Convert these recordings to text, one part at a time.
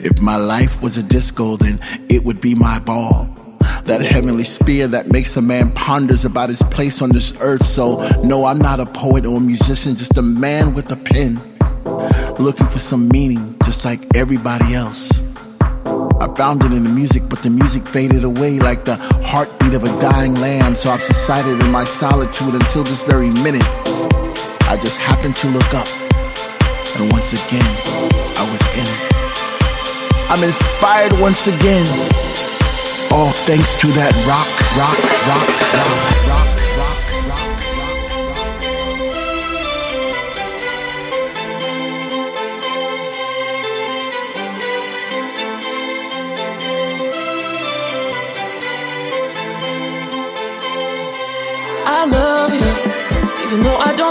If my life was a disco, then it would be my ball. That heavenly spear that makes a man ponders about his place on this earth. So, no, I'm not a poet or a musician, just a man with a pen. Looking for some meaning, just like everybody else. I found it in the music, but the music faded away like the heartbeat of a dying lamb. So I've subsided in my solitude until this very minute. I just happened to look up, and once again, I was in it. I'm inspired once again. All thanks to that rock, rock, rock, rock, rock. Rock, rock, rock I love you, even though I don't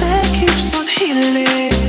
that keeps on healing.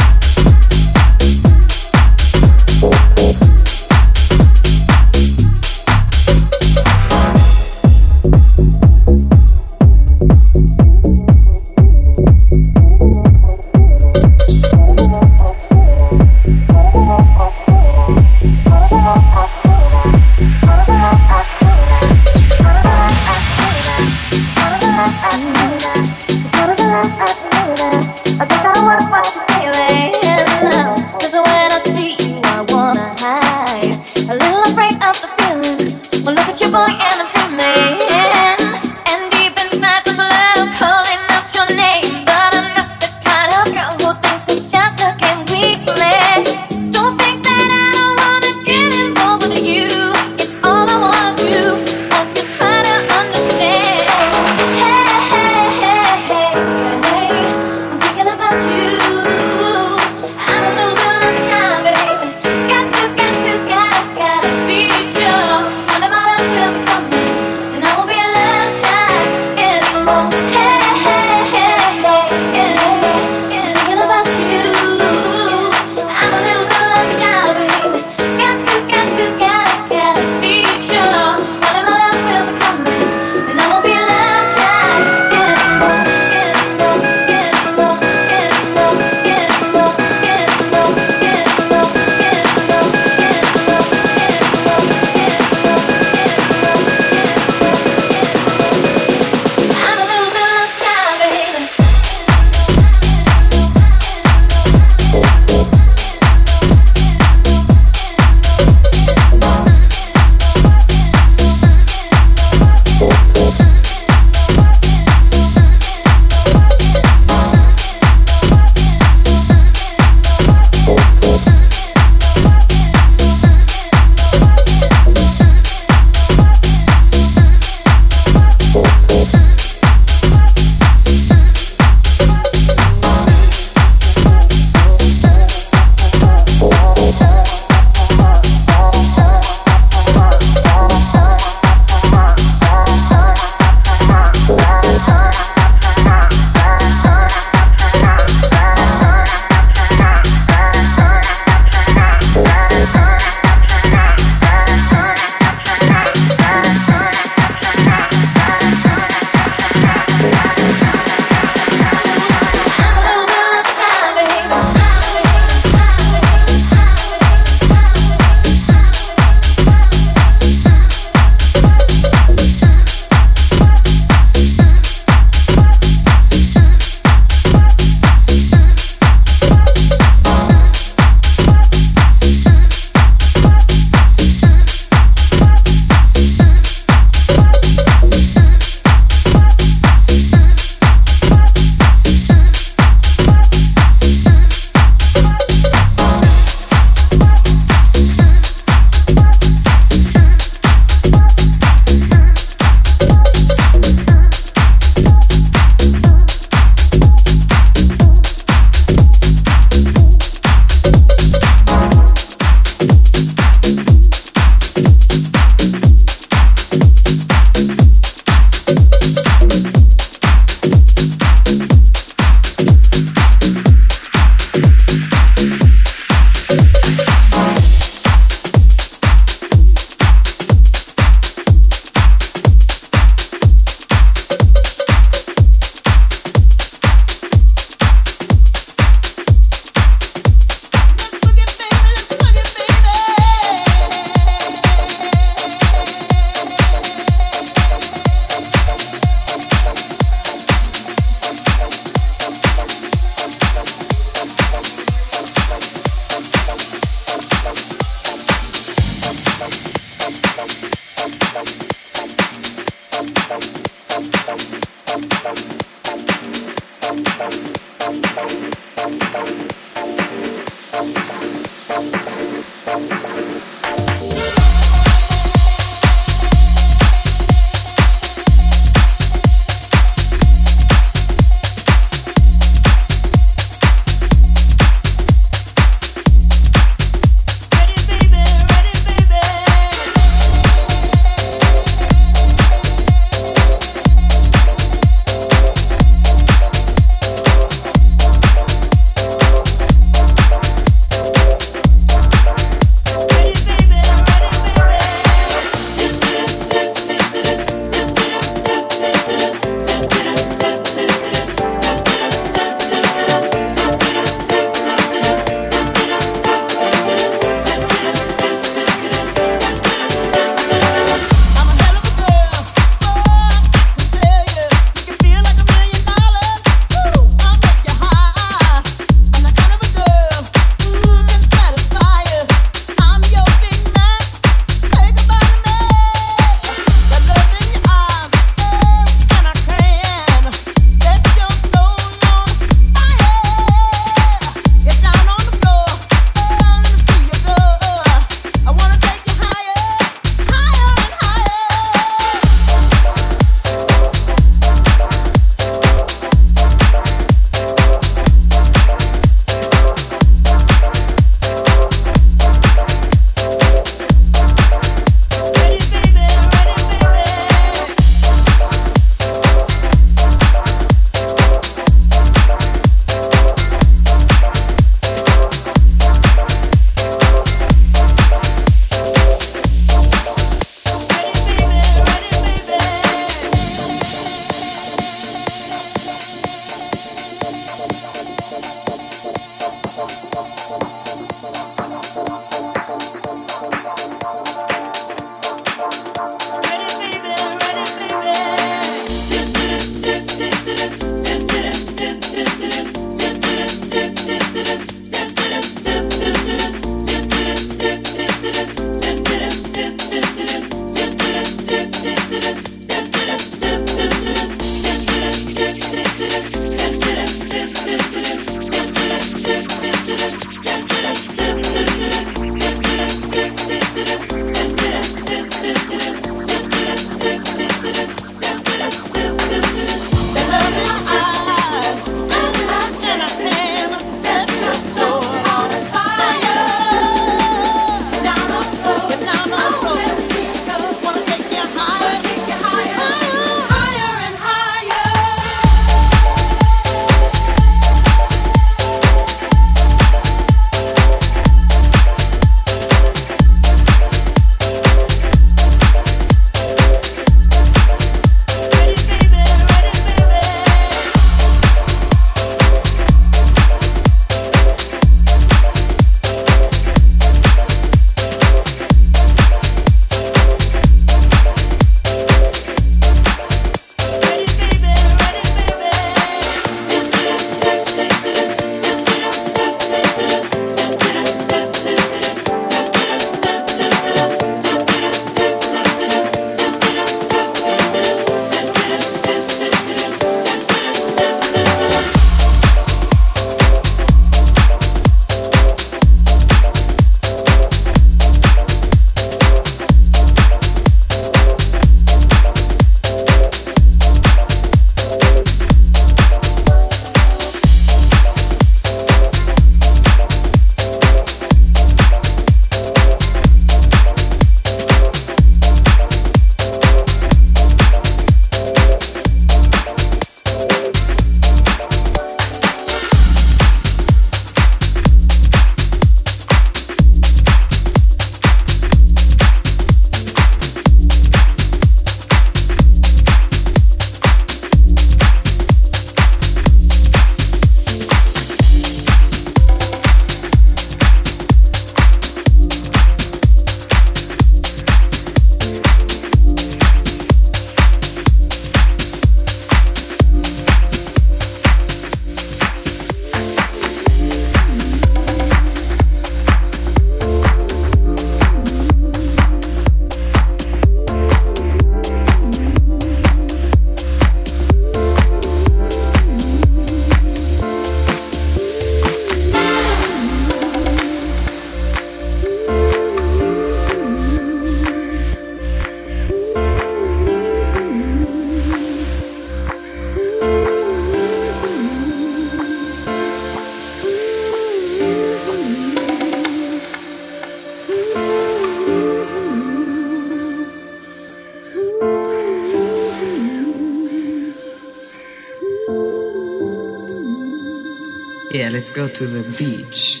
Go to the beach.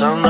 some